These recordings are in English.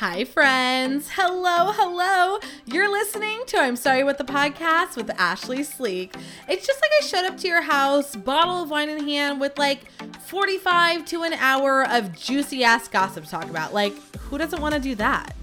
Hi, friends. Hello, hello. You're listening to I'm Sorry What the Podcast with Ashlee Sleek. It's just like I showed up to your house, bottle of wine in hand, with like 45 to an hour of juicy ass gossip to talk about. Like, who doesn't want to do that?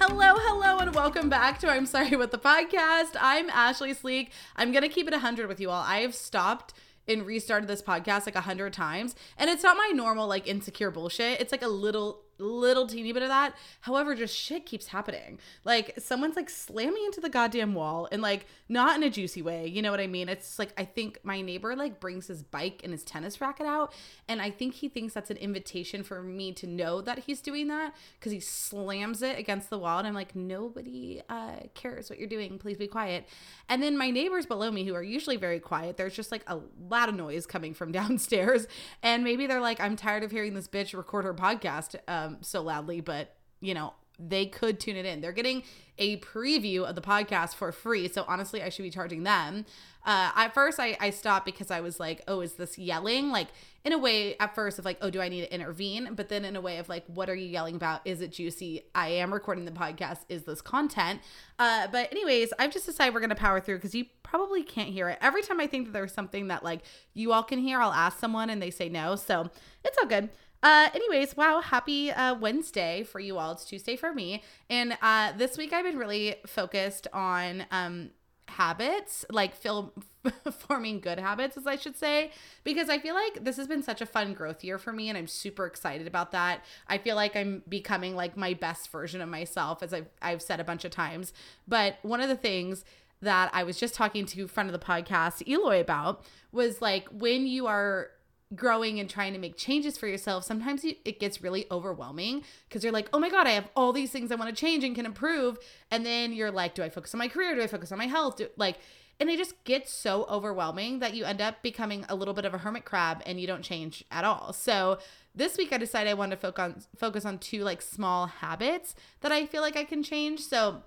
Hello, hello, and welcome back to I'm Sorry What the Podcast. I'm Ashlee Sleek. I'm going to keep it 100 with you all. I have stopped and restarted this podcast like a hundred times. And it's not my normal like insecure bullshit. It's like a little little teeny bit of that. However, just shit keeps happening. Like someone's like slamming into the goddamn wall and like not in a juicy way. You know what I mean? It's like I think my neighbor like brings his bike and his tennis racket out and I think he thinks that's an invitation for me to know that he's doing that cuz he slams it against the wall and I'm like nobody uh cares what you're doing. Please be quiet. And then my neighbors below me who are usually very quiet, there's just like a lot of noise coming from downstairs and maybe they're like I'm tired of hearing this bitch record her podcast. Uh, um, so loudly, but you know, they could tune it in. They're getting a preview of the podcast for free. So honestly, I should be charging them. Uh, at first, I, I stopped because I was like, oh, is this yelling? Like, in a way, at first, of like, oh, do I need to intervene? But then in a way of like, what are you yelling about? Is it juicy? I am recording the podcast. Is this content? Uh, but, anyways, I've just decided we're going to power through because you probably can't hear it. Every time I think that there's something that like you all can hear, I'll ask someone and they say no. So it's all good. Uh, anyways, wow, happy uh, Wednesday for you all. It's Tuesday for me. And uh, this week I've been really focused on um, habits, like feel, forming good habits, as I should say, because I feel like this has been such a fun growth year for me and I'm super excited about that. I feel like I'm becoming like my best version of myself, as I've, I've said a bunch of times. But one of the things that I was just talking to friend of the podcast, Eloy, about was like when you are growing and trying to make changes for yourself, sometimes you, it gets really overwhelming because you're like, oh my God, I have all these things I want to change and can improve. And then you're like, do I focus on my career? Do I focus on my health? Do, like, and it just gets so overwhelming that you end up becoming a little bit of a hermit crab and you don't change at all. So this week I decided I wanted to focus on focus on two like small habits that I feel like I can change. So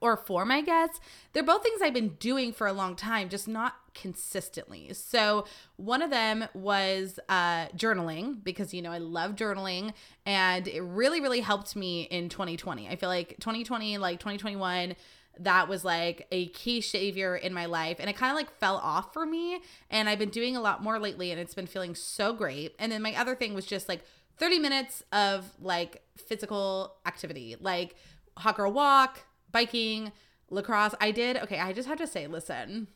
or form, I guess. They're both things I've been doing for a long time, just not consistently. So, one of them was uh, journaling because, you know, I love journaling and it really, really helped me in 2020. I feel like 2020, like 2021, that was like a key savior in my life and it kind of like fell off for me and I've been doing a lot more lately and it's been feeling so great. And then my other thing was just like 30 minutes of like physical activity, like hot girl walk, biking, lacrosse. I did. Okay, I just have to say, listen,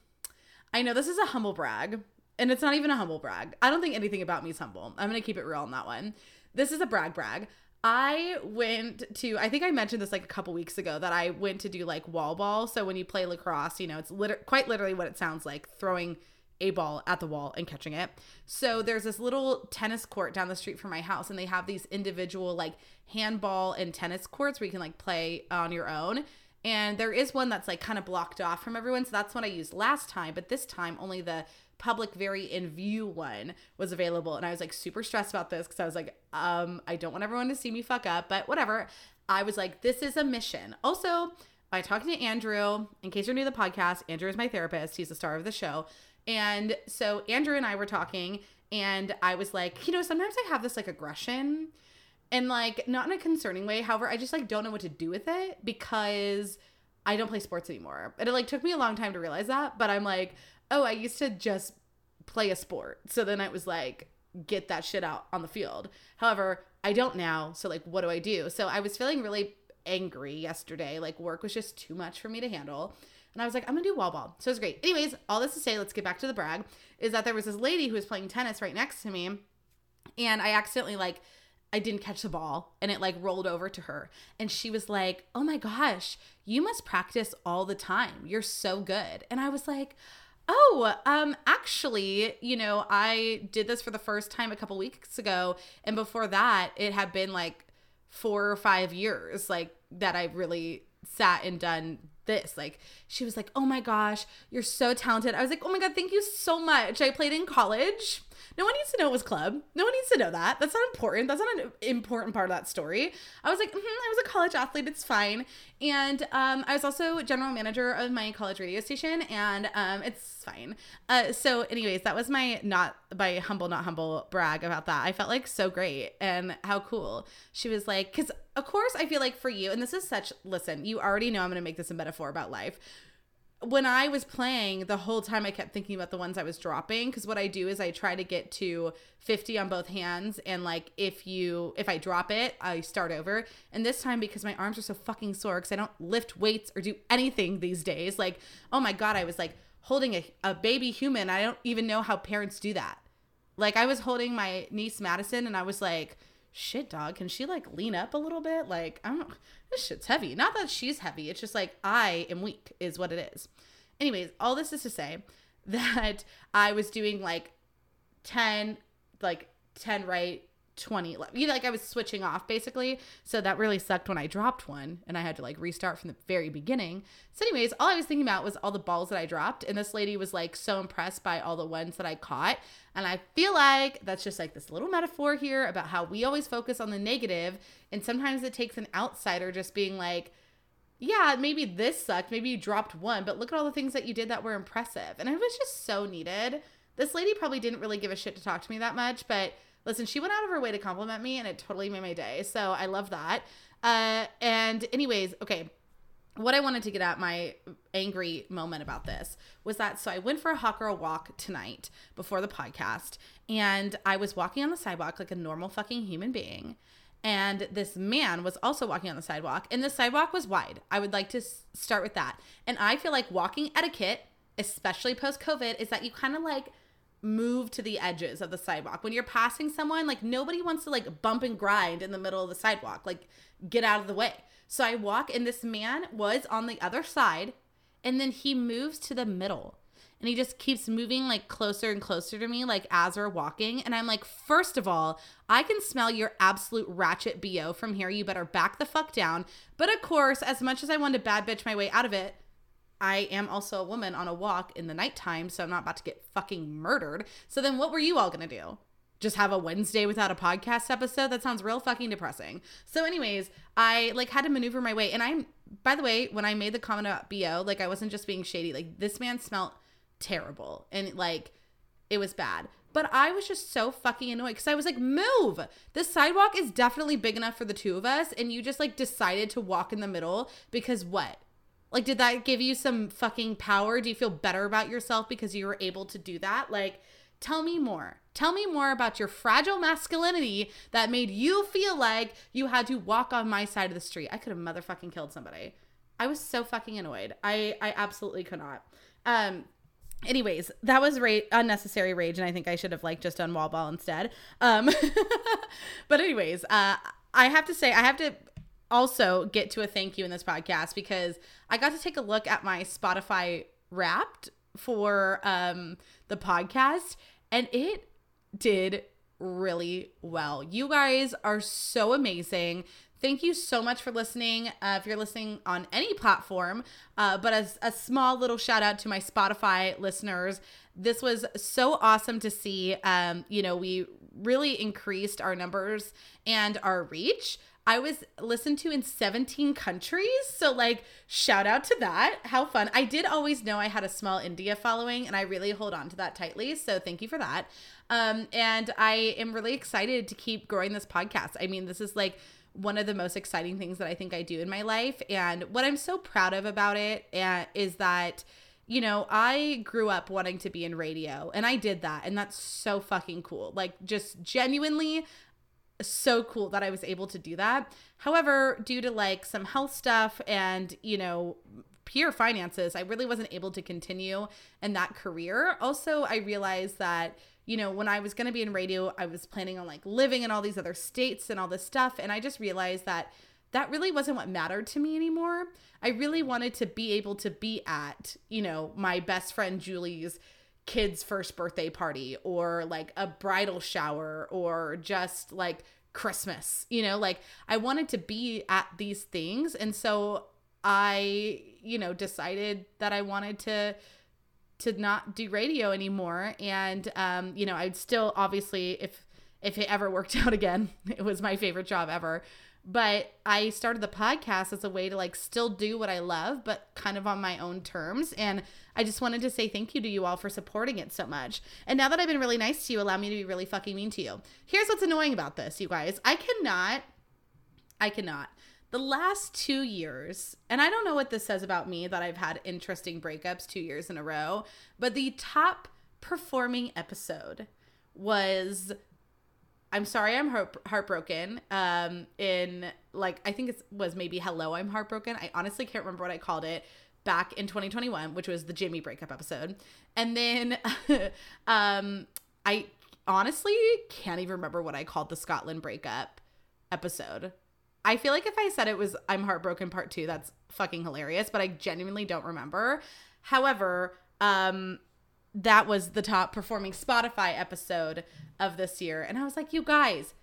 I know this is a humble brag, and it's not even a humble brag. I don't think anything about me is humble. I'm going to keep it real on that one. This is a brag brag. I went to, I think I mentioned this like a couple weeks ago that I went to do like wall ball. So when you play lacrosse, you know, it's liter- quite literally what it sounds like throwing a ball at the wall and catching it. So there's this little tennis court down the street from my house, and they have these individual like handball and tennis courts where you can like play on your own. And there is one that's like kind of blocked off from everyone. So that's what I used last time. But this time, only the public, very in view one was available. And I was like super stressed about this because I was like, um, I don't want everyone to see me fuck up, but whatever. I was like, this is a mission. Also, by talking to Andrew, in case you're new to the podcast, Andrew is my therapist. He's the star of the show. And so Andrew and I were talking, and I was like, you know, sometimes I have this like aggression and like not in a concerning way. However i just like don't know what to do with it because i don't play sports anymore. And it like took me a long time to realize that but i'm like oh i used to just play a sport. So then I was like get that shit out on the field. However i don't now. So like what do i do? So i was feeling really angry yesterday. Like work was just too much for me to handle. And I was like, I'm gonna do wall ball. So it's great. Anyways, all this to say, let's get back to the brag, is that there was this lady who was playing tennis right next to me. And I accidentally like I didn't catch the ball and it like rolled over to her. And she was like, Oh my gosh, you must practice all the time. You're so good. And I was like, Oh, um, actually, you know, I did this for the first time a couple weeks ago. And before that, it had been like four or five years, like that I really sat and done this. Like, she was like, Oh my gosh, you're so talented. I was like, Oh my God, thank you so much. I played in college No one needs to know it was club. No one needs to know that. That's not important. That's not an important part of that story. I was like, mm-hmm, I was a college athlete. It's fine. And um, I was also general manager of my college radio station, and um, it's fine. Uh, so, anyways, that was my not by humble, not humble brag about that. I felt like so great and how cool. She was like, because of course, I feel like for you, and this is such, listen, you already know I'm going to make this a metaphor about life when I was playing, the whole time I kept thinking about the ones I was dropping because what I do is I try to get to 50 on both hands and like if you if I drop it, I start over. And this time because my arms are so fucking sore cuz I don't lift weights or do anything these days, like oh my god, I was like holding a, a baby human. I don't even know how parents do that. Like I was holding my niece Madison and I was like shit dog. Can she like lean up a little bit? Like i don't this shit's heavy. Not that she's heavy. It's just like i am weak is what it is. Anyways all this is to say that i was doing like 10 like 10 right 20. You know, like I was switching off basically. So that really sucked when I dropped one and I had to like restart from the very beginning. So, anyways, all I was thinking about was all the balls that I dropped. And this lady was like so impressed by all the ones that I caught. And I feel like that's just like this little metaphor here about how we always focus on the negative, And sometimes it takes an outsider just being like, yeah, maybe this sucked. Maybe you dropped one, but look at all the things that you did that were impressive. And it was just so needed. This lady probably didn't really give a shit to talk to me that much, but Listen, she went out of her way to compliment me and it totally made my day. So I love that. Uh, and, anyways, okay. What I wanted to get at my angry moment about this was that so I went for a hot girl walk tonight before the podcast, and I was walking on the sidewalk like a normal fucking human being. And this man was also walking on the sidewalk, and the sidewalk was wide. I would like to s- start with that. And I feel like walking etiquette, especially post COVID, is that you kind of like move to the edges of the sidewalk. When you're passing someone, like nobody wants to like bump and grind in the middle of the sidewalk. Like get out of the way. So I walk and this man was on the other side and then he moves to the middle. And he just keeps moving like closer and closer to me like as we're walking and I'm like, "First of all, I can smell your absolute ratchet BO from here. You better back the fuck down." But of course, as much as I wanted to bad bitch my way out of it, I am also a woman on a walk in the nighttime, so I'm not about to get fucking murdered. So then what were you all gonna do? Just have a Wednesday without a podcast episode? That sounds real fucking depressing. So, anyways, I like had to maneuver my way. And I'm by the way, when I made the comment about BO, like I wasn't just being shady. Like this man smelled terrible. And like it was bad. But I was just so fucking annoyed because I was like, move. The sidewalk is definitely big enough for the two of us. And you just like decided to walk in the middle because what? Like, did that give you some fucking power? Do you feel better about yourself because you were able to do that? Like, tell me more. Tell me more about your fragile masculinity that made you feel like you had to walk on my side of the street. I could have motherfucking killed somebody. I was so fucking annoyed. I I absolutely could not. Um anyways that was ra- unnecessary rage and i think i should have like just done wall ball instead um but anyways uh i have to say i have to also get to a thank you in this podcast because I got to take a look at my Spotify wrapped for um the podcast and it did really well. You guys are so amazing. Thank you so much for listening. Uh, if you're listening on any platform, uh, but as a small little shout out to my Spotify listeners, this was so awesome to see. Um, you know, we really increased our numbers and our reach. I was listened to in 17 countries. So, like, shout out to that. How fun. I did always know I had a small India following, and I really hold on to that tightly. So, thank you for that. Um, and I am really excited to keep growing this podcast. I mean, this is like, one of the most exciting things that I think I do in my life. And what I'm so proud of about it uh, is that, you know, I grew up wanting to be in radio and I did that. And that's so fucking cool. Like, just genuinely, so cool that I was able to do that. However, due to like some health stuff and, you know, pure finances, I really wasn't able to continue in that career. Also, I realized that, you know, when I was going to be in radio, I was planning on like living in all these other states and all this stuff. And I just realized that that really wasn't what mattered to me anymore. I really wanted to be able to be at, you know, my best friend Julie's kid's first birthday party or like a bridal shower or just like Christmas. You know, like I wanted to be at these things. And so I, you know, decided that I wanted to to not do radio anymore. And um, you know, I'd still obviously if if it ever worked out again, it was my favorite job ever. But I started the podcast as a way to like still do what I love, but kind of on my own terms. And I just wanted to say thank you to you all for supporting it so much. And now that I've been really nice to you, allow me to be really fucking mean to you. Here's what's annoying about this, you guys. I cannot, I cannot the last two years, and I don't know what this says about me that I've had interesting breakups two years in a row, but the top performing episode was I'm sorry I'm heart- heartbroken. Um, in like I think it was maybe hello I'm heartbroken. I honestly can't remember what I called it back in 2021, which was the Jimmy breakup episode. And then um I honestly can't even remember what I called the Scotland breakup episode. I feel like if I said it was I'm heartbroken part 2, that's fucking hilarious, but I genuinely don't remember. However, um that was the top performing Spotify episode of this year. And I was like, you guys,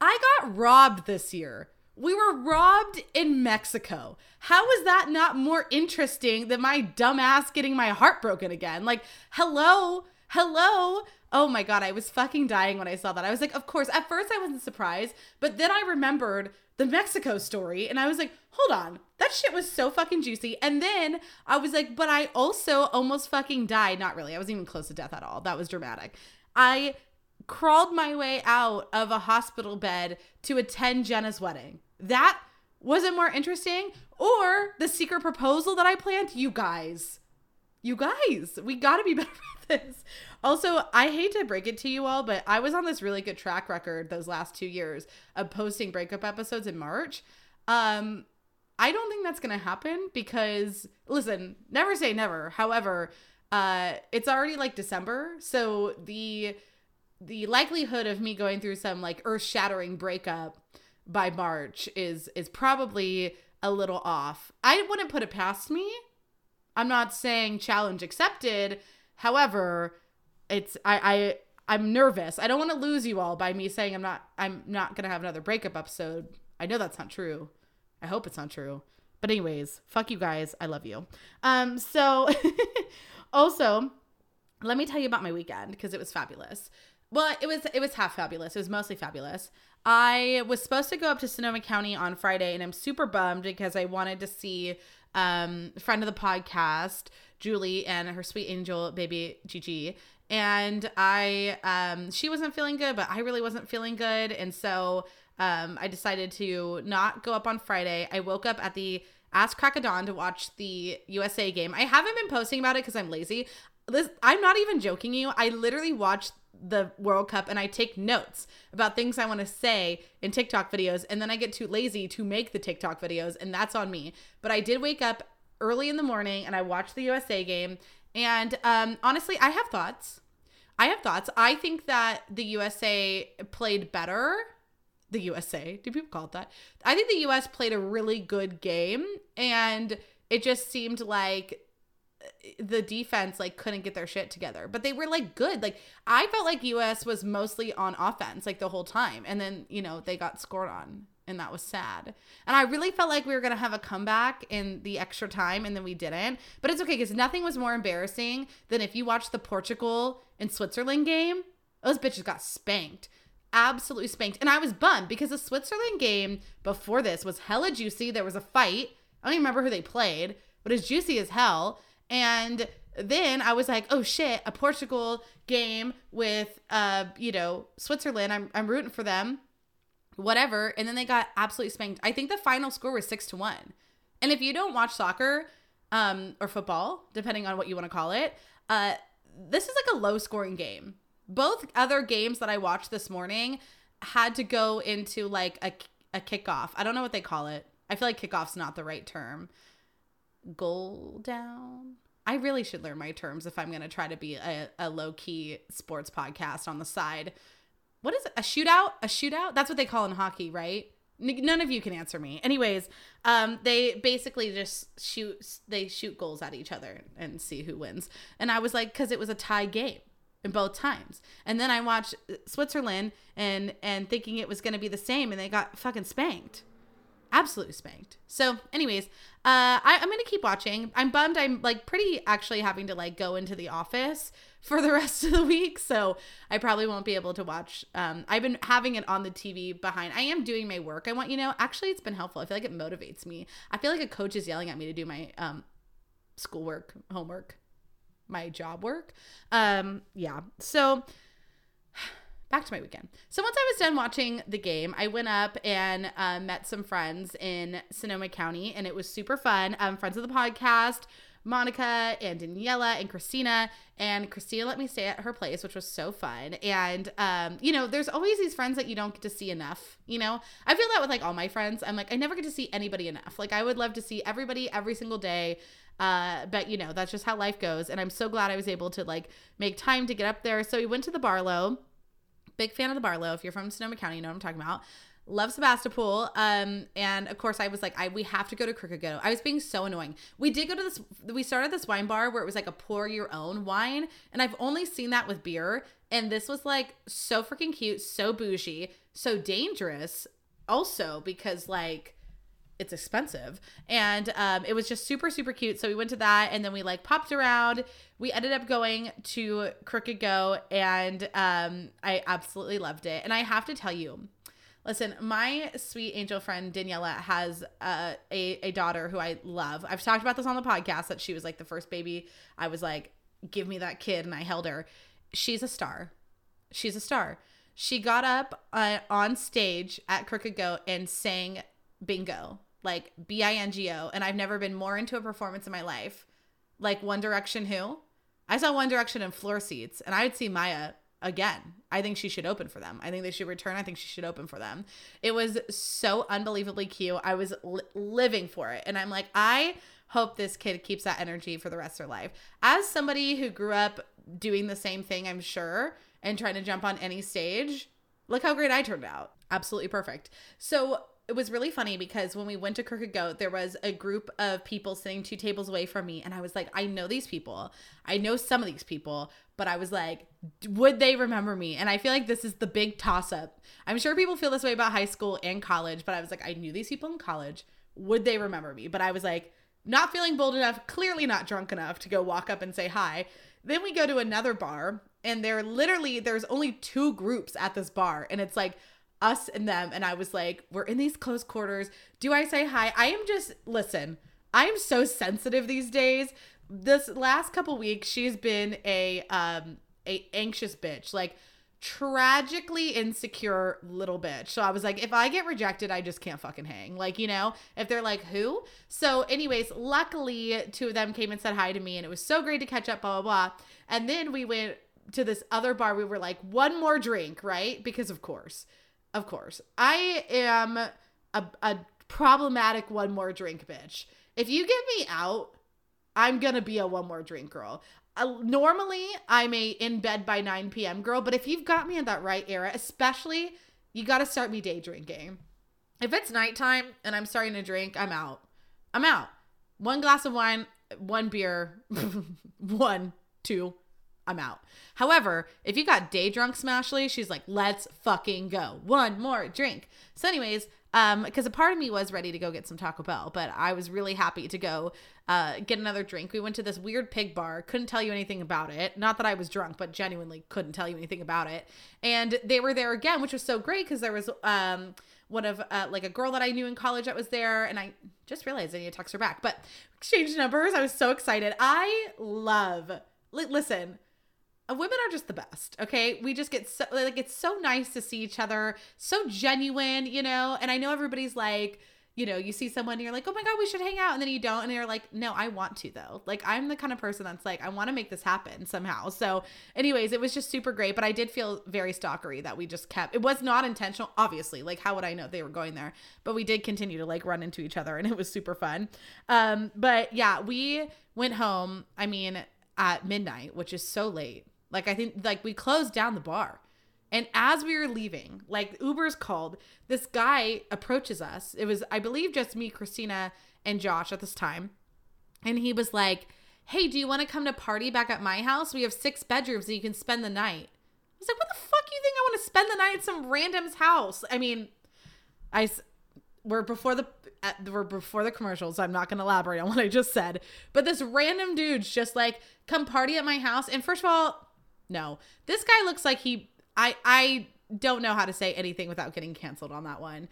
I got robbed this year. We were robbed in Mexico. How is that not more interesting than my dumbass getting my heart broken again? Like, hello, hello. Oh my God, I was fucking dying when I saw that. I was like, of course. At first, I wasn't surprised, but then I remembered the Mexico story. And I was like, hold on, that shit was so fucking juicy. And then I was like, but I also almost fucking died. Not really. I wasn't even close to death at all. That was dramatic. I crawled my way out of a hospital bed to attend Jenna's wedding. That wasn't more interesting. Or the secret proposal that I planned. You guys, you guys, we gotta be better at this. Also, I hate to break it to you all, but I was on this really good track record those last two years of posting breakup episodes in March. Um, I don't think that's gonna happen because listen, never say never. However, uh, it's already like December, so the the likelihood of me going through some like earth shattering breakup by March is is probably a little off. I wouldn't put it past me. I'm not saying challenge accepted. However, it's I I I'm nervous. I don't want to lose you all by me saying I'm not I'm not to have another breakup episode. I know that's not true. I hope it's not true. But anyways, fuck you guys. I love you. Um so also let me tell you about my weekend because it was fabulous. Well, it was it was half fabulous. It was mostly fabulous. I was supposed to go up to Sonoma County on Friday and I'm super bummed because I wanted to see um friend of the podcast, Julie and her sweet angel baby Gigi and I um she wasn't feeling good, but I really wasn't feeling good, and so um I decided to not go up on Friday. I woke up at the ass crack of dawn to watch the USA game. I haven't been posting about it because I'm lazy. This I'm not even joking you. I literally watched the World Cup and I take notes about things I want to say in TikTok videos and then I get too lazy to make the TikTok videos and that's on me. But I did wake up early in the morning and I watched the USA game and um honestly, I have thoughts. I have thoughts. I think that the USA played better. The USA, do people call it that? I think the US played a really good game, and it just seemed like the defense like couldn't get their shit together but they were like good like i felt like us was mostly on offense like the whole time and then you know they got scored on and that was sad. And I really felt like we were gonna have a comeback in the extra time, and then we didn't. But it's okay because nothing was more embarrassing than if you watched the Portugal and Switzerland game. Those bitches got spanked, absolutely spanked, and I was bummed because the Switzerland game before this was hella juicy. There was a fight. I don't even remember who they played, but it's juicy as hell. And then I was like, oh shit, a Portugal game with uh, you know, Switzerland. I'm I'm rooting for them whatever. And then they got absolutely spanked. I think the final score was six to one. And if you don't watch soccer um, or football, depending on what you want to call it, uh, this is like a low scoring game. Both other games that I watched this morning had to go into like a, a kickoff. I don't know what they call it. I feel like kickoff's not the right term. Goal down. I really should learn my terms if I'm going to try to be a, a low key sports podcast on the side what is it? A shootout? A shootout? That's what they call in hockey, right? None of you can answer me. Anyways, um, they basically just shoot. They shoot goals at each other and see who wins. And I was like, because it was a tie game in both times. And then I watched Switzerland and and thinking it was going to be the same, and they got fucking spanked. Absolutely spanked. So, anyways, uh, I, I'm gonna keep watching. I'm bummed. I'm like pretty actually having to like go into the office for the rest of the week, so I probably won't be able to watch. Um, I've been having it on the TV behind. I am doing my work. I want you know. Actually, it's been helpful. I feel like it motivates me. I feel like a coach is yelling at me to do my um, schoolwork, homework, my job work. Um, yeah. So back to my weekend. So once I was done watching the game, I went up and uh, met some friends in Sonoma County, and it was super fun. Um, friends of the podcast, Monica and Daniela and Christina. And Christina let me stay at her place, which was so fun. And, um, you know, there's always these friends that you don't get to see enough. You know, I feel that with like all my friends. I'm like, I never get to see anybody enough. Like, I would love to see everybody every single day. Uh, but you know, that's just how life goes. And I'm so glad I was able to like make time to get up there. So we went to the Barlow Big fan of the Barlow. If you're from Sonoma County, you know what I'm talking about. Love Sebastopol. Um, and of course I was like, I we have to go to Crooked Goat. I was being so annoying. We did go to this we started this wine bar where it was like a pour your own wine. And I've only seen that with beer. And this was like so freaking cute, so bougie, so dangerous also because like it's expensive and um, it was just super super cute so we went to that and then we like popped around we ended up going to Crooked Goat and um, i absolutely loved it. And i have to tell you listen my sweet angel friend daniela has uh, a, a daughter who i love. I've talked about this on the podcast that she was like the first baby. I was like give me that kid and i held her. She's a star. She's a star. She got up uh, on stage at Crooked Goat and sang bingo like B I N G O, and I've never been more into a performance in my life. Like One Direction, who? I saw One Direction in floor seats, and I would see Maya again. I think she should open for them. I think they should return. I think she should open for them. It was so unbelievably cute. I was li- living for it. And I'm like, I hope this kid keeps that energy for the rest of their life. As somebody who grew up doing the same thing, I'm sure, and trying to jump on any stage, look how great I turned out. Absolutely perfect. So it was really funny because when we went to Crooked Goat, there was a group of people sitting two tables away from me. And I was like, I know these people. I know some of these people, but I was like, would they remember me? And I feel like this is the big toss up. I'm sure people feel this way about high school and college, but I was like, I knew these people in college. Would they remember me? But I was like, not feeling bold enough, clearly not drunk enough to go walk up and say hi. Then we go to another bar, and there literally, there's only two groups at this bar. And it's like, us and them and I was like, we're in these close quarters. Do I say hi? I am just listen, I am so sensitive these days. This last couple weeks she's been a um a anxious bitch. Like tragically insecure little bitch. So I was like, if I get rejected, I just can't fucking hang. Like, you know, if they're like, who? So, anyways, luckily, two of them came and said hi to me, and it was so great to catch up, blah, blah, blah. And then we went to this other bar. We were like, one more drink, right? Because, of course. Of course. I am a, a problematic one more drink bitch. If you get me out, I'm going to be a one more drink girl. Uh, normally, I'm a in bed by 9 p.m. girl, but if you've got me in that right era, especially, you got to start me day drinking. If it's nighttime and I'm starting to drink, I'm out. I'm out. One glass of wine, one beer, one, two, I'm out. However, if you got day drunk Smashly, she's like, let's fucking go. One more drink. So, anyways, um, because a part of me was ready to go get some Taco Bell, but I was really happy to go uh get another drink. We went to this weird pig bar, couldn't tell you anything about it. Not that I was drunk, but genuinely couldn't tell you anything about it. And they were there again, which was so great because there was um one of uh, like a girl that I knew in college that was there, and I just realized I need to text her back. But exchange numbers. I was so excited. I love. Li- listen, women are just the best okay? We just get so like it's so nice to see each other so genuine you know? And i know everybody's like you know you see someone and you're like oh my god we should hang out. And then you don't and you're like no i want to though. Like i'm the kind of person that's like i want to make this happen somehow. So anyways it was just super great but i did feel very stalkery that we just kept it was not intentional obviously like how would i know they were going there? But we did continue to like run into each other and it was super fun. Um but yeah we went home i mean at midnight which is so late like I think like we closed down the bar. And as we were leaving, like Uber's called, this guy approaches us. It was, I believe, just me, Christina, and Josh at this time. And he was like, Hey, do you want to come to party back at my house? We have six bedrooms and you can spend the night. I was like, What the fuck you think I want to spend the night at some random's house? I mean, I, we're before the we're before the commercials. So I'm not gonna elaborate on what I just said. But this random dude's just like come party at my house. And first of all, no, this guy looks like he. I I don't know how to say anything without getting canceled on that one.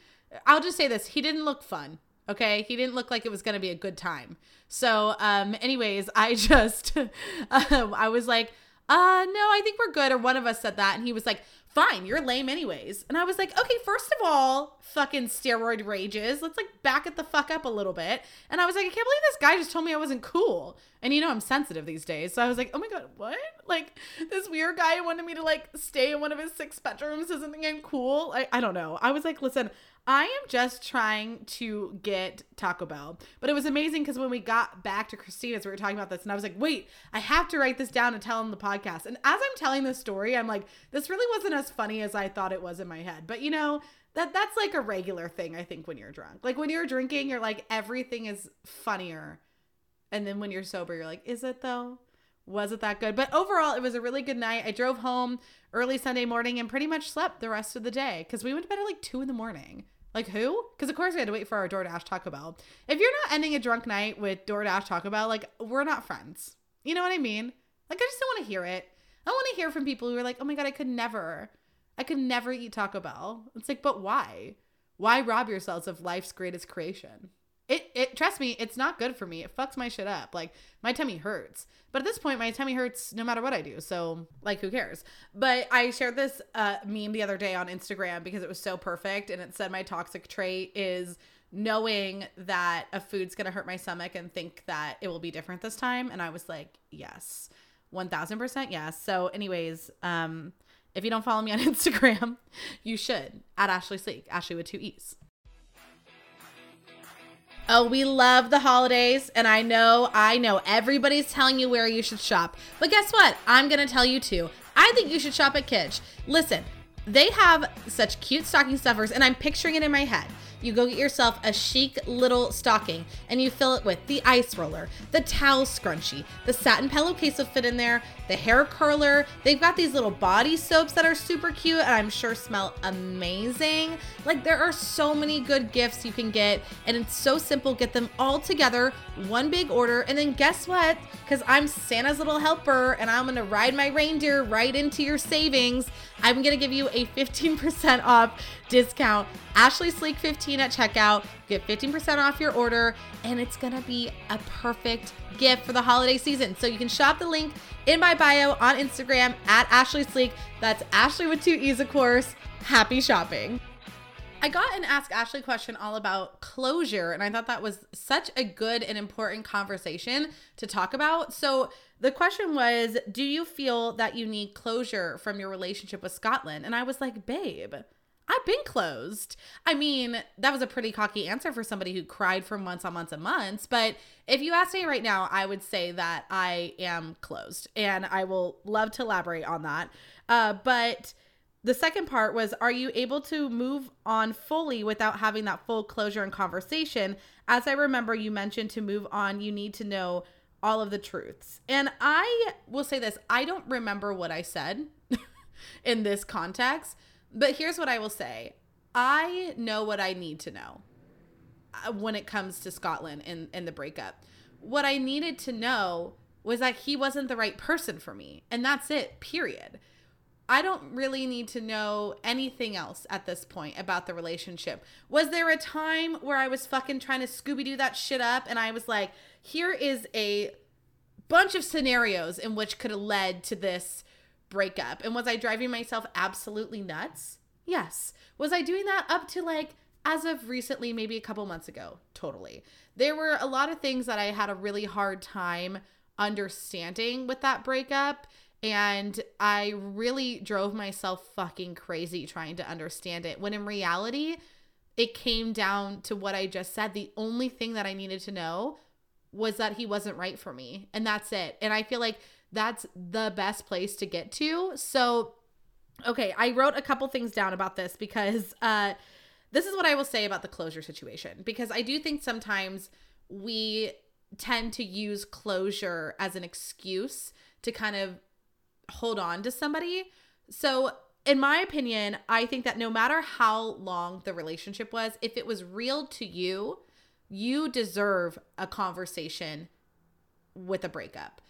I'll just say this: he didn't look fun. Okay, he didn't look like it was gonna be a good time. So, um, anyways, I just, uh, I was like, uh, no, I think we're good. Or one of us said that, and he was like, fine, you're lame anyways. And I was like, okay, first of all, fucking steroid rages. Let's like back it the fuck up a little bit. And I was like, I can't believe this guy just told me I wasn't cool. And you know, I'm sensitive these days. So I was like, oh my God, what? Like this weird guy wanted me to like stay in one of his six bedrooms. Think I'm cool. I, I don't know. I was like, listen, I am just trying to get Taco Bell. But it was amazing because when we got back to Christina's, we were talking about this, and I was like, wait, I have to write this down and tell him the podcast. And as I'm telling this story, I'm like, this really wasn't as funny as I thought it was in my head. But you know, that that's like a regular thing, I think, when you're drunk. Like when you're drinking, you're like, everything is funnier. And then when you're sober, you're like, is it though? Was it that good? But overall, it was a really good night. I drove home early Sunday morning and pretty much slept the rest of the day because we went to bed at like two in the morning. Like who? Because of course we had to wait for our DoorDash Taco Bell. If you're not ending a drunk night with DoorDash Taco Bell, like we're not friends. You know what I mean? Like I just don't want to hear it. I want to hear from people who are like, oh my god, I could never, I could never eat Taco Bell. It's like, but why? Why rob yourselves of life's greatest creation? It, it trust me, it's not good for me. It fucks my shit up. Like my tummy hurts. But at this point, my tummy hurts no matter what I do. So like, who cares? But I shared this uh, meme the other day on Instagram because it was so perfect, and it said my toxic trait is knowing that a food's gonna hurt my stomach and think that it will be different this time. And I was like, yes, one thousand percent yes. So, anyways, um, if you don't follow me on Instagram, you should at Ashlee Sleek, Ashlee with two E's. Oh, we love the holidays, and I know, I know everybody's telling you where you should shop. But guess what? I'm gonna tell you too. I think you should shop at Kitsch. Listen, they have such cute stocking stuffers, and I'm picturing it in my head you go get yourself a chic little stocking and you fill it with the ice roller, the towel scrunchie, the satin pillowcase will fit in there, the hair curler. They've got these little body soaps that are super cute and I'm sure smell amazing. Like there are so many good gifts you can get and it's so simple. Get them all together, one big order, and then guess what? Because I'm Santa's little helper and I'm gonna ride my reindeer right into your savings. I'm gonna give you a 15% off discount. Ashlee Sleek 15 at checkout. Get 15% off your order, and it's gonna be a perfect gift for the holiday season. So you can shop the link in my bio on Instagram at Ashlee Sleek. That's Ashlee with two E's, of course. Happy shopping. I got an Ask Ashlee question all about closure, and I thought that was such a good and important conversation to talk about. So, the question was Do you feel that you need closure from your relationship with Scotland? And I was like, Babe, I've been closed. I mean, that was a pretty cocky answer for somebody who cried for months on months and months. But if you ask me right now, I would say that I am closed. And I will love to elaborate on that. Uh, but the second part was Are you able to move on fully without having that full closure and conversation? As I remember, you mentioned to move on, you need to know all of the truths. And I will say this I don't remember what I said in this context, but here's what I will say I know what I need to know uh, when it comes to Scotland and, and the breakup. What I needed to know was that he wasn't the right person for me. And that's it, period. I don't really need to know anything else at this point about the relationship. Was there a time where I was fucking trying to Scooby Doo that shit up and I was like, here is a bunch of scenarios in which could have led to this breakup? And was I driving myself absolutely nuts? Yes. Was I doing that up to like as of recently, maybe a couple months ago? Totally. There were a lot of things that I had a really hard time understanding with that breakup and I really drove myself fucking crazy trying to understand it. When in reality, it came down to what I just said. The only thing that I needed to know was that he wasn't right for me. And that's it. And I feel like that's the best place to get to. So, okay, I wrote a couple things down about this because uh this is what I will say about the closure situation because I do think sometimes we tend to use closure as an excuse to kind of hold on to somebody. So in my opinion, I think that no matter how long the relationship was, if it was real to you, you deserve a conversation with a breakup.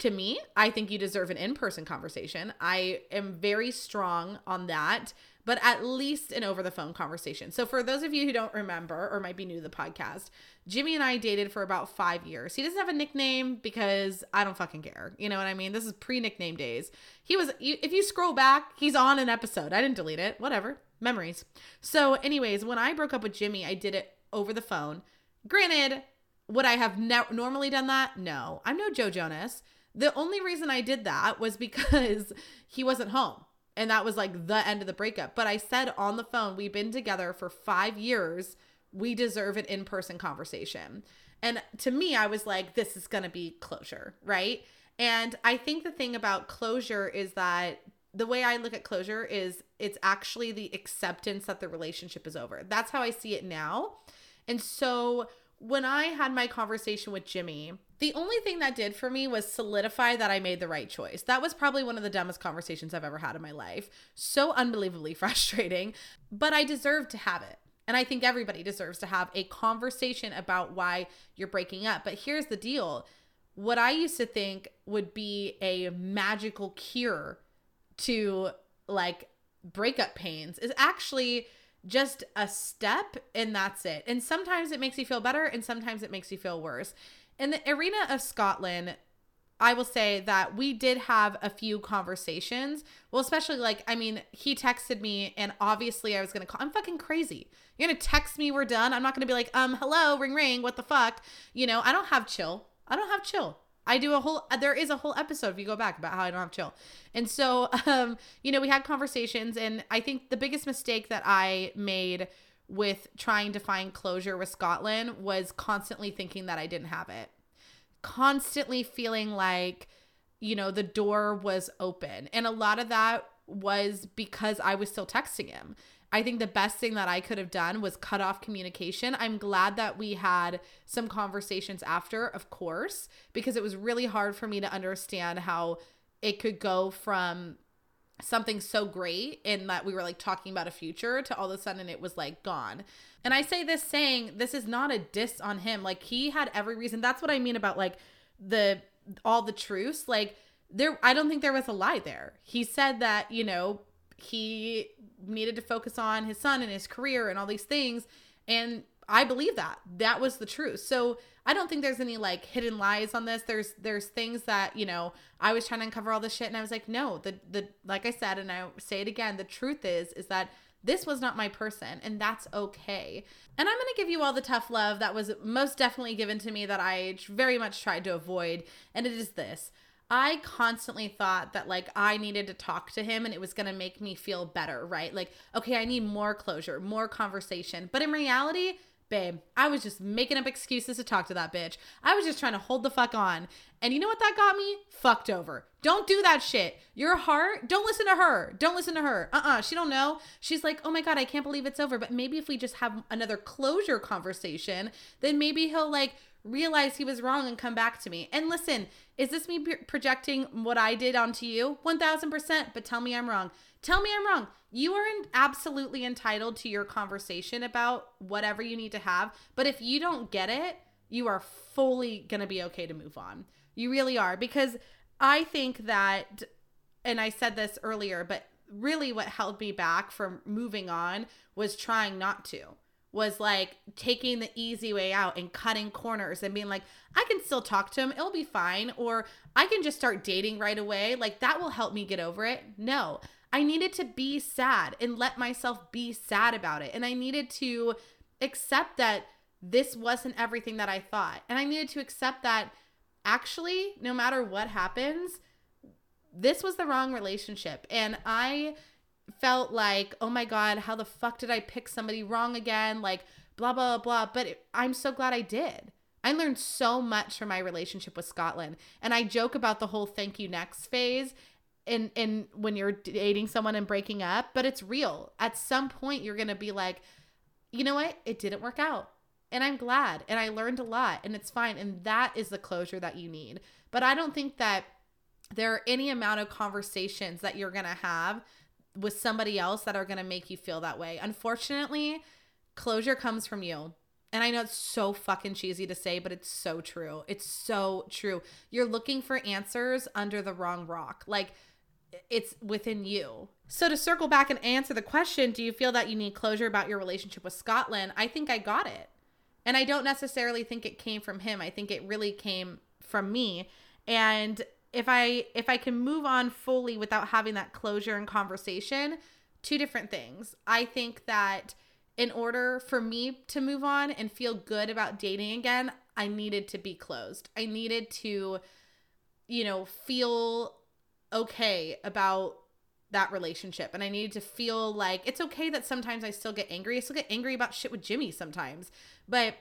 To me, I think you deserve an in person conversation. I am very strong on that but at least an over the phone conversation. So, for those of you who don't remember or might be new to the podcast, Jimmy and I dated for about five years. He doesn't have a nickname because I don't fucking care. You know what I mean? This is pre nickname days. He was, if you scroll back, he's on an episode. I didn't delete it. Whatever. Memories. So, anyways, when I broke up with Jimmy, I did it over the phone. Granted, would I have ne- normally done that? No. I'm no Joe Jonas. The only reason I did that was because he wasn't home and that was like the end of the breakup. But I said on the phone, we've been together for five years. We deserve an in person conversation. And to me, I was like, this is going to be closure, right? And I think the thing about closure is that the way I look at closure is it's actually the acceptance that the relationship is over. That's how I see it now. And so when I had my conversation with Jimmy, the only thing that did for me was solidify that I made the right choice. That was probably one of the dumbest conversations I've ever had in my life. So unbelievably frustrating, but I deserved to have it. And I think everybody deserves to have a conversation about why you're breaking up. But here's the deal what I used to think would be a magical cure to like breakup pains is actually just a step and that's it. And sometimes it makes you feel better and sometimes it makes you feel worse. In the arena of Scotland, I will say that we did have a few conversations. Well, especially like, I mean, he texted me and obviously I was going to call. I'm fucking crazy. You're going to text me, we're done. I'm not going to be like, um, hello, ring, ring, what the fuck? You know, I don't have chill. I don't have chill. I do a whole there is a whole episode if you go back about how I don't have chill. And so um you know we had conversations and I think the biggest mistake that I made with trying to find closure with Scotland was constantly thinking that I didn't have it. Constantly feeling like, you know, the door was open. And a lot of that was because I was still texting him. I think the best thing that I could have done was cut off communication. I'm glad that we had some conversations after, of course, because it was really hard for me to understand how it could go from something so great in that we were like talking about a future to all of a sudden it was like gone. And I say this saying this is not a diss on him. Like he had every reason. That's what I mean about like the all the truths. Like there I don't think there was a lie there. He said that, you know, he needed to focus on his son and his career and all these things and I believe that. That was the truth. So I don't think there's any like hidden lies on this. There's there's things that, you know, I was trying to uncover all this shit and I was like, no, the the like I said and I say it again, the truth is is that this was not my person and that's okay. And I'm going to give you all the tough love that was most definitely given to me that I very much tried to avoid and it is this. I constantly thought that like I needed to talk to him and it was going to make me feel better, right? Like, okay, I need more closure, more conversation. But in reality, babe, I was just making up excuses to talk to that bitch. I was just trying to hold the fuck on. And you know what that got me? Fucked over. Don't do that shit. Your heart, don't listen to her. Don't listen to her. Uh-uh. She don't know. She's like, "Oh my god, I can't believe it's over." But maybe if we just have another closure conversation, then maybe he'll like realize he was wrong and come back to me. And listen, is this me projecting what I did onto you? 1000%, but tell me I'm wrong. Tell me I'm wrong. You are absolutely entitled to your conversation about whatever you need to have. But if you don't get it, you are fully going to be okay to move on. You really are. Because I think that, and I said this earlier, but really what held me back from moving on was trying not to was like taking the easy way out and cutting corners and being like, I can still talk to him, it'll be fine. Or I can just start dating right away. Like that will help me get over it. No, I needed to be sad and let myself be sad about it. And I needed to accept that this wasn't everything that I thought. And I needed to accept that actually, no matter what happens, this was the wrong relationship. And I felt like, oh my God, how the fuck did I pick somebody wrong again? Like, blah, blah, blah. But it, I'm so glad I did. I learned so much from my relationship with Scotland. And I joke about the whole thank you next phase in in when you're dating someone and breaking up, but it's real. At some point you're going to be like, "You know what? It didn't work out." And I'm glad and I learned a lot and it's fine and that is the closure that you need. But I don't think that there are any amount of conversations that you're going to have with somebody else that are going to make you feel that way. Unfortunately, closure comes from you. And I know it's so fucking cheesy to say, but it's so true. It's so true. You're looking for answers under the wrong rock. Like it's within you. So to circle back and answer the question, do you feel that you need closure about your relationship with Scotland? I think I got it. And I don't necessarily think it came from him. I think it really came from me. And if I if I can move on fully without having that closure and conversation, two different things. I think that in order for me to move on and feel good about dating again, I needed to be closed. I needed to you know, feel okay about that relationship and I needed to feel like it's okay that sometimes I still get angry. I still get angry about shit with Jimmy sometimes. But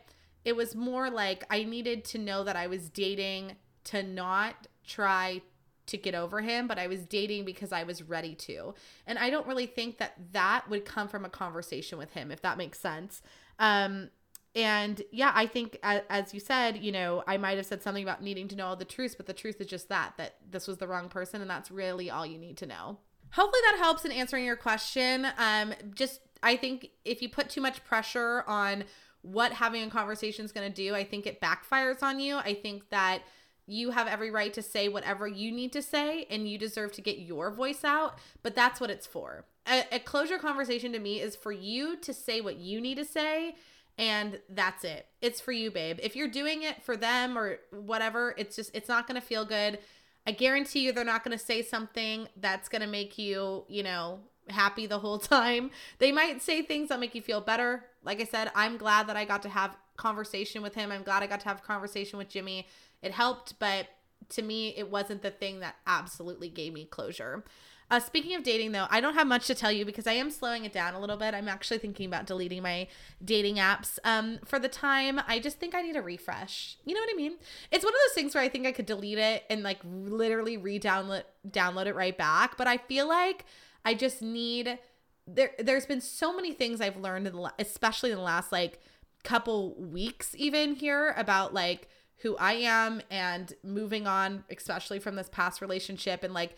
it was more like I needed to know that I was dating to not try to get over him, but I was dating because I was ready to. And I don't really think that that would come from a conversation with him, if that makes sense. Um, and yeah, I think as as you said, you know, I might have said something about needing to know all the truth, but the truth is just that that this was the wrong person, and that's really all you need to know. Hopefully that helps in answering your question. Um, just I think if you put too much pressure on what having a conversation is going to do, I think it backfires on you. I think that you have every right to say whatever you need to say and you deserve to get your voice out, but that's what it's for. A, a closure conversation to me is for you to say what you need to say and that's it. It's for you, babe. If you're doing it for them or whatever, it's just it's not going to feel good. I guarantee you they're not going to say something that's going to make you, you know, happy the whole time. They might say things that make you feel better. Like I said, I'm glad that I got to have conversation with him. I'm glad I got to have conversation with Jimmy. It helped, but to me, it wasn't the thing that absolutely gave me closure. Uh, speaking of dating, though, I don't have much to tell you because I am slowing it down a little bit. I'm actually thinking about deleting my dating apps um, for the time. I just think I need a refresh. You know what I mean? It's one of those things where I think I could delete it and like literally re-download download it right back. But I feel like I just need there. There's been so many things I've learned, in the, especially in the last like couple weeks, even here about like who I am and moving on, especially from this past relationship and like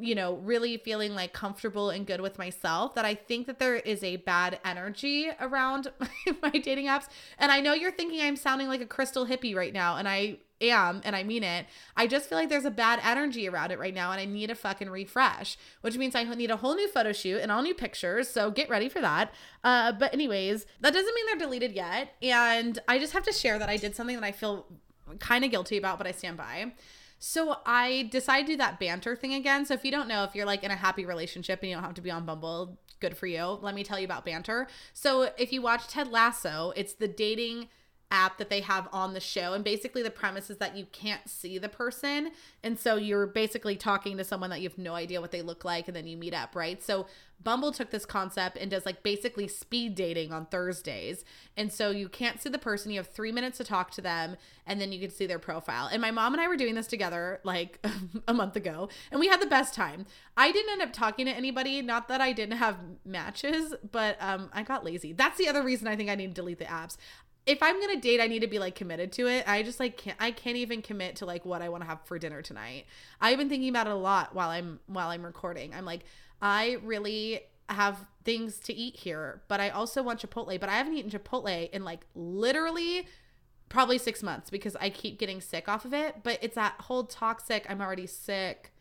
you know, really feeling like comfortable and good with myself that I think that there is a bad energy around my, dating apps. And I know you're thinking I'm sounding like a crystal hippie right now, and I am, and I mean it. I just feel like there's a bad energy around it right now, and I need a fucking refresh, which means I need a whole new photo shoot and all new pictures. So get ready for that. Uh, but, anyways, that doesn't mean they're deleted yet. And I just have to share that I did something that I feel kind of guilty about, but I stand by. So I decided to do that Bantr thing again. So if you don't know, if you're like in a happy relationship and you don't have to be on Bumble, good for you. Let me tell you about Bantr. So if you watch Ted Lasso, it's the dating app that they have on the show. And basically, the premise is that you can't see the person. And so you're basically talking to someone that you have no idea what they look like, and then you meet up, right? So Bumble took this concept and does like basically speed dating on Thursdays. And so you can't see the person, you have three minutes to talk to them, and then you can see their profile. And my mom and I were doing this together like a month ago, and we had the best time. I didn't end up talking to anybody, not that I didn't have matches, but um, I got lazy. That's the other reason I think I need to delete the apps if I'm gonna date, I need to be like committed to it. I just like can't I can't even commit to like what I want to have for dinner tonight. I've been thinking about it a lot while I'm while I'm recording. I'm like, I really have things to eat here, but I also want Chipotle. But I haven't eaten Chipotle in like literally probably six months because I keep getting sick off of it. But it's that whole toxic, I'm already sick.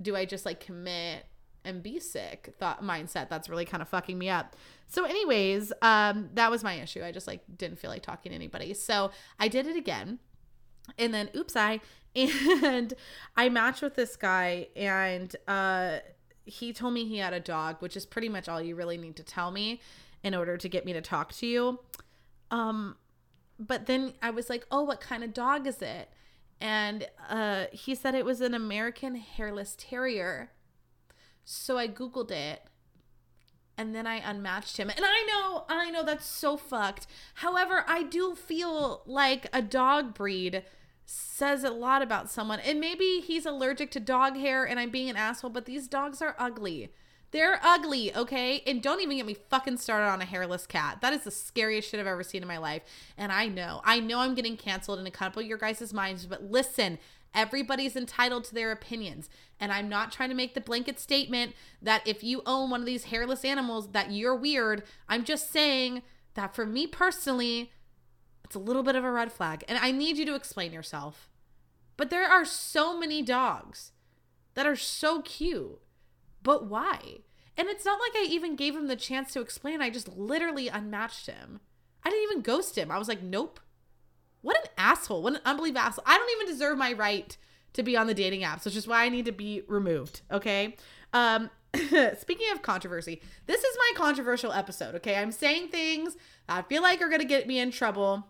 Do I just like commit? And be sick thought mindset that's really kind of fucking me up. So anyways, um that was my issue. I just like didn't feel like talking to anybody. So I did it again. And then oops, I and I matched with this guy and uh he told me he had a dog, which is pretty much all you really need to tell me in order to get me to talk to you. Um but then I was like, "Oh, what kind of dog is it?" And uh he said it was an American hairless terrier. So I Googled it and then I unmatched him. And I know, I know that's so fucked. However, I do feel like a dog breed says a lot about someone. And maybe he's allergic to dog hair and I'm being an asshole, but these dogs are ugly. They're ugly, okay? And don't even get me fucking started on a hairless cat. That is the scariest shit I've ever seen in my life. And I know, I know I'm getting canceled in a couple of your guys' minds, but listen, Everybody's entitled to their opinions. And I'm not trying to make the blanket statement that if you own one of these hairless animals that you're weird. I'm just saying that for me personally, it's a little bit of a red flag. And I need you to explain yourself. But there are so many dogs that are so cute. But why? And it's not like I even gave him the chance to explain. I just literally unmatched him. I didn't even ghost him. I was like, nope. What an asshole. What an unbelievable asshole. I don't even deserve my right to be on the dating apps, which is why I need to be removed. Okay. Um, speaking of controversy, this is my controversial episode. Okay. I'm saying things I feel like are going to get me in trouble,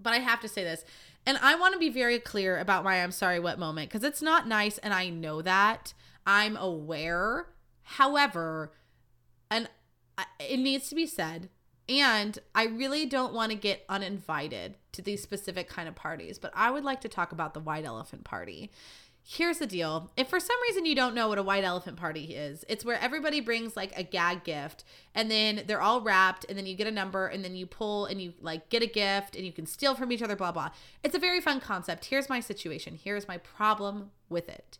but I have to say this. And I want to be very clear about my I'm sorry what moment because it's not nice and I know that. I'm aware. However, and it needs to be said and I really don't want to get uninvited to these specific kind of parties, but I would like to talk about the white elephant party. Here's the deal. If for some reason you don't know what a white elephant party is, it's where everybody brings like a gag gift and then they're all wrapped and then you get a number and then you pull and you like get a gift and you can steal from each other, blah, blah. It's a very fun concept. Here's my situation. Here's my problem with it.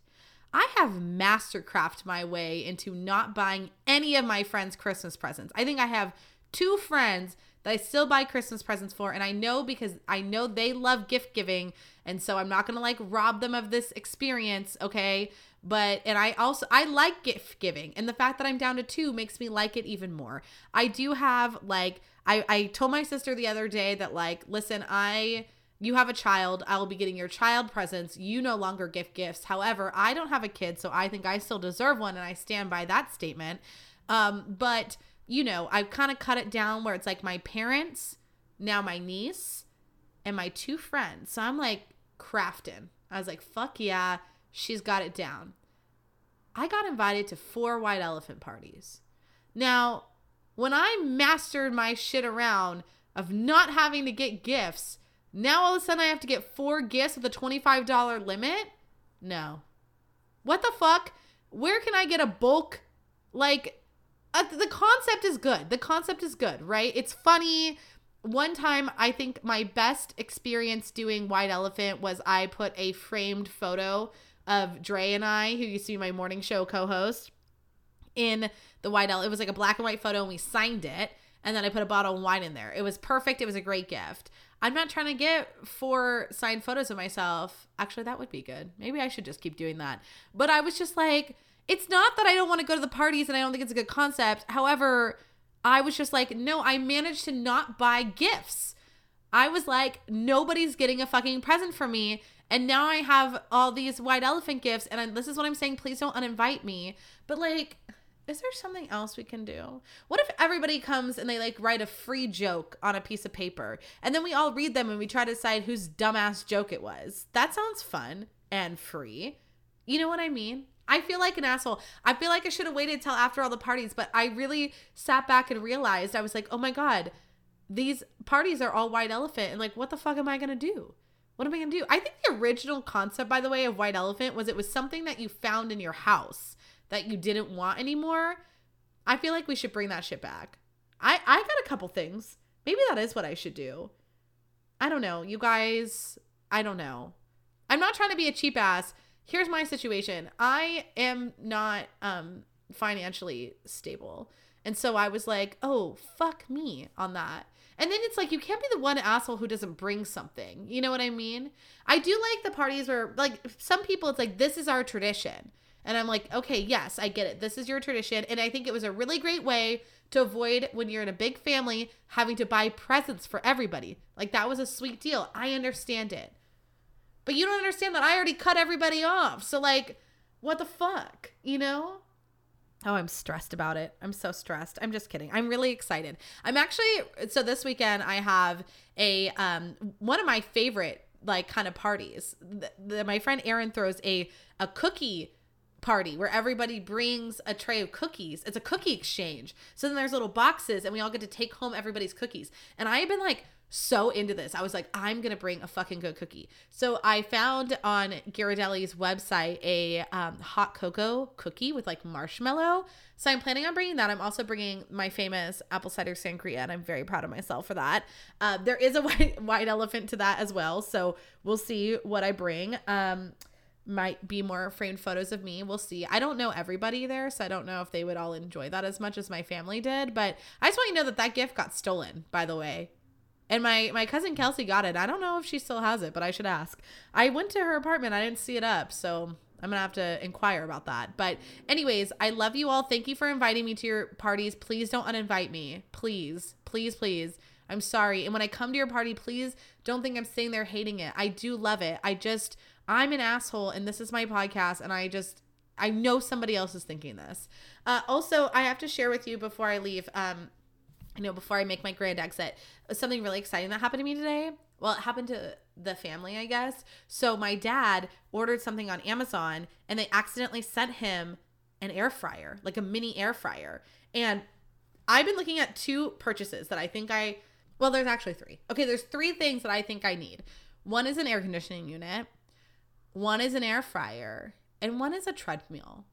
I have mastercraft my way into not buying any of my friends' Christmas presents. I think I have two friends that I still buy Christmas presents for. And I know because I know they love gift giving. And so I'm not going to like rob them of this experience. Okay. But, and I also, I like gift giving. And the fact that I'm down to two makes me like it even more. I do have like, I, I told my sister the other day that like, listen, I, you have a child, I will be getting your child presents. You no longer gift gifts. However, I don't have a kid, so I think I still deserve one, and I stand by that statement. Um, but you know, I've kind of cut it down where it's like my parents, now my niece, and my two friends. So I'm like crafting. I was like, fuck yeah, she's got it down. I got invited to four white elephant parties. Now, when I mastered my shit around of not having to get gifts, now all of a sudden I have to get four gifts with a $25 limit? No. What the fuck? Where can I get a bulk like uh, the concept is good. The concept is good, right? It's funny. One time, I think my best experience doing White Elephant was I put a framed photo of Dre and I, who used to be my morning show co host, in the White Elephant. It was like a black and white photo, and we signed it. And then I put a bottle of wine in there. It was perfect. It was a great gift. I'm not trying to get four signed photos of myself. Actually, that would be good. Maybe I should just keep doing that. But I was just like, it's not that I don't want to go to the parties and I don't think it's a good concept. However, I was just like, no, I managed to not buy gifts. I was like, nobody's getting a fucking present for me. And now I have all these white elephant gifts. And I, this is what I'm saying. Please don't uninvite me. But like, is there something else we can do? What if everybody comes and they like write a free joke on a piece of paper and then we all read them and we try to decide whose dumbass joke it was? That sounds fun and free. You know what I mean? I feel like an asshole. I feel like I should have waited till after all the parties, but I really sat back and realized I was like, oh my God, these parties are all white elephant. And like, what the fuck am I going to do? What am I going to do? I think the original concept, by the way, of white elephant was it was something that you found in your house that you didn't want anymore. I feel like we should bring that shit back. I, I got a couple things. Maybe that is what I should do. I don't know. You guys, I don't know. I'm not trying to be a cheap ass here's my situation. I am not um financially stable. And so I was like, "Oh, fuck me on that." And then it's like you can't be the one asshole who doesn't bring something. You know what I mean? I do like the parties where like some people it's like this is our tradition. And I'm like, "Okay, yes, I get it. This is your tradition." And I think it was a really great way to avoid when you're in a big family having to buy presents for everybody. Like that was a sweet deal. I understand it. But you don't understand that I already cut everybody off. So like, what the fuck, you know? Oh, I'm stressed about it. I'm so stressed. I'm just kidding. I'm really excited. I'm actually so this weekend I have a um one of my favorite like kind of parties. My friend Erin throws a a cookie party where everybody brings a tray of cookies. It's a cookie exchange. So then there's little boxes and we all get to take home everybody's cookies. And I have been like so into this. I was like, I'm gonna bring a fucking good cookie. So I found on Ghirardelli's website a um, hot cocoa cookie with like marshmallow. So I'm planning on bringing that. I'm also bringing my famous apple cider sangria, and I'm very proud of myself for that. Uh, there is a white white elephant to that as well, so we'll see what I bring. Um, might be more framed photos of me. We'll see. I don't know everybody there, so I don't know if they would all enjoy that as much as my family did. But I just want you to know that that gift got stolen, by the way. And my my cousin Kelsey got it. I don't know if she still has it, but I should ask. I went to her apartment. I didn't see it up, so I'm gonna have to inquire about that. But anyways, I love you all. Thank you for inviting me to your parties. Please don't uninvite me. Please, please, please. I'm sorry. And when I come to your party, please don't think I'm sitting there hating it. I do love it. I just I'm an asshole, and this is my podcast, and I just I know somebody else is thinking this. Uh, also, I have to share with you before I leave. Um, you know, before I make my grand exit, something really exciting that happened to me today. Well, it happened to the family, I guess. So my dad ordered something on Amazon and they accidentally sent him an air fryer, like a mini air fryer. And I've been looking at two purchases that I think I, well, there's actually three. Okay, there's three things that I think I need. One is an air conditioning unit, one is an air fryer, and one is a treadmill.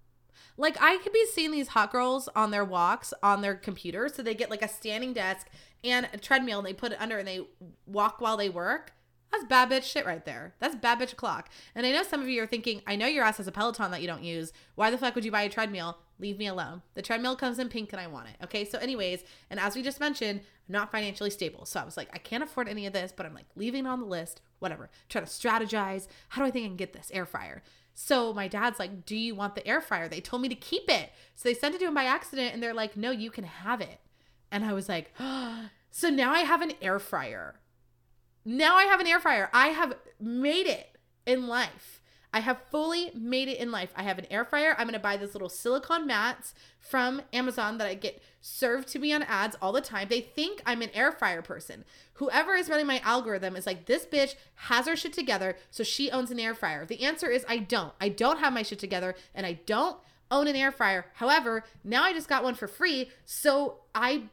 Like I could be seeing these hot girls on their walks on their computer. So they get like a standing desk and a treadmill and they put it under and they walk while they work. That's bad bitch shit right there. That's bad bitch clock. And I know some of you are thinking, I know your ass has a Peloton that you don't use. Why the fuck would you buy a treadmill? Leave me alone. The treadmill comes in pink and I want it. Okay. So, anyways, and as we just mentioned, I'm not financially stable. So I was like, I can't afford any of this, but I'm like leaving it on the list, whatever. Try to strategize. How do I think I can get this air fryer? So my dad's like, Do you want the air fryer? They told me to keep it. So they sent it to him by accident and they're like, No, you can have it. And I was like, oh. So now I have an air fryer. Now I have an air fryer. I have made it in life. I have fully made it in life. I have an air fryer. I'm going to buy these little silicone mats from Amazon that I get served to me on ads all the time. They think I'm an air fryer person. Whoever is running my algorithm is like, this bitch has her shit together, so she owns an air fryer. The answer is I don't. I don't have my shit together and I don't own an air fryer. However, now I just got one for free, so I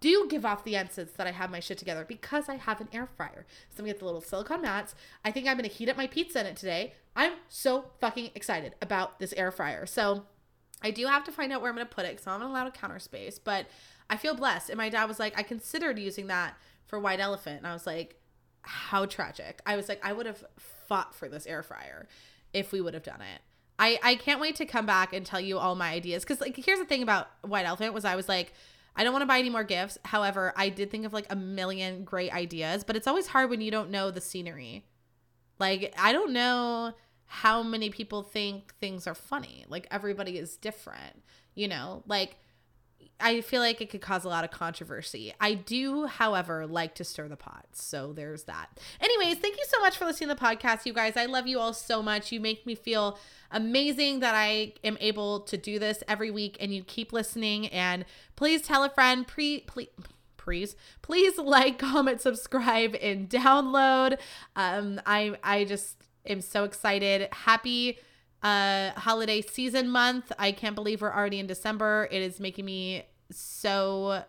do give off the instance that I have my shit together because I have an air fryer. So I'm gonna get the little silicone mats. I think I'm gonna heat up my pizza in it today. I'm so fucking excited about this air fryer. So I do have to find out where I'm gonna put it because I'm not allowed a counter space, but I feel blessed. And my dad was like, I considered using that for White Elephant. And I was like, how tragic. I was like, I would have fought for this air fryer if we would have done it. I, I can't wait to come back and tell you all my ideas. Cause like here's the thing about White Elephant was I was like, I don't want to buy any more gifts. However, I did think of like a million great ideas, but it's always hard when you don't know the scenery. Like, I don't know how many people think things are funny. Like, everybody is different, you know? Like, I feel like it could cause a lot of controversy. I do, however, like to stir the pot. So there's that. Anyways, thank you so much for listening to the podcast, you guys. I love you all so much. You make me feel amazing that I am able to do this every week and you keep listening. And please tell a friend, pre, please please please like comment subscribe and download um i i just am so excited happy uh holiday season month i can't believe we're already in december it is making me so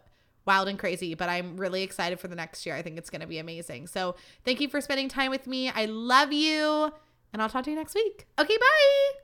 wild and crazy, but I'm really excited for the next year. I think it's going to be amazing. So, thank you for spending time with me. I love you, and I'll talk to you next week. Okay, bye.